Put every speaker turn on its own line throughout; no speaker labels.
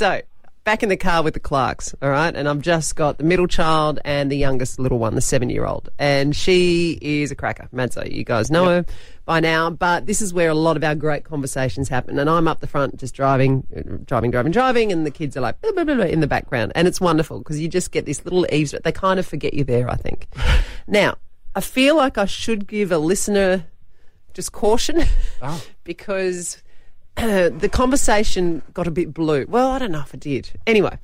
So, back in the car with the Clarks, all right? And I've just got the middle child and the youngest little one, the seven year old. And she is a cracker, Madzo. You guys know her by now, but this is where a lot of our great conversations happen. And I'm up the front just driving, driving, driving, driving, and the kids are like blah, blah, blah, blah in the background. And it's wonderful because you just get this little eaves. They kind of forget you're there, I think. now, I feel like I should give a listener just caution ah. because the conversation got a bit blue. Well, I don't know if it did. Anyway,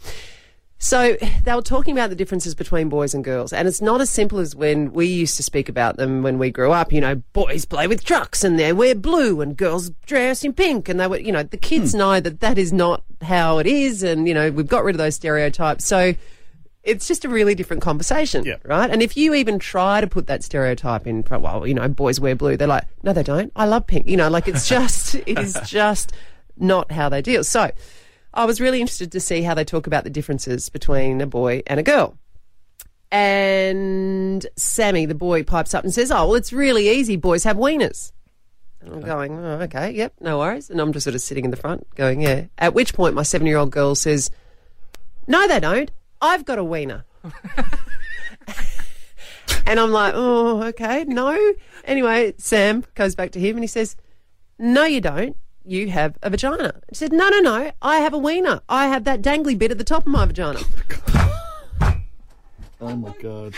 so they were talking about the differences between boys and girls, and it's not as simple as when we used to speak about them when we grew up. You know, boys play with trucks and they wear blue, and girls dress in pink, and they were, you know, the kids hmm. know that that is not how it is, and you know, we've got rid of those stereotypes. So it's just a really different conversation,
Yeah.
right? And if you even try to put that stereotype in, well, you know, boys wear blue, they're like, no, they don't. I love pink. You know, like it's just, it is just not how they deal. So I was really interested to see how they talk about the differences between a boy and a girl. And Sammy, the boy, pipes up and says, Oh, well, it's really easy. Boys have wieners. And I'm going, oh, okay, yep, no worries. And I'm just sort of sitting in the front going, yeah. At which point, my seven year old girl says, No, they don't. I've got a wiener. and I'm like, Oh, okay, no. Anyway, Sam goes back to him and he says, No, you don't. You have a vagina. He said, No, no, no. I have a wiener. I have that dangly bit at the top of my vagina.
Oh my god.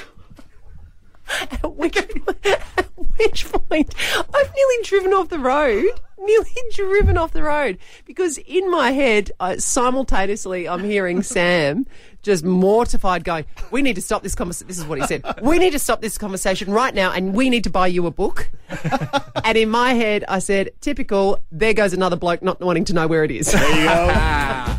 Oh, at which, at which point, I've nearly driven off the road. Nearly driven off the road because in my head, I, simultaneously, I'm hearing Sam just mortified, going, "We need to stop this conversation." This is what he said. We need to stop this conversation right now, and we need to buy you a book. and in my head, I said, "Typical." There goes another bloke not wanting to know where it is.
There you go.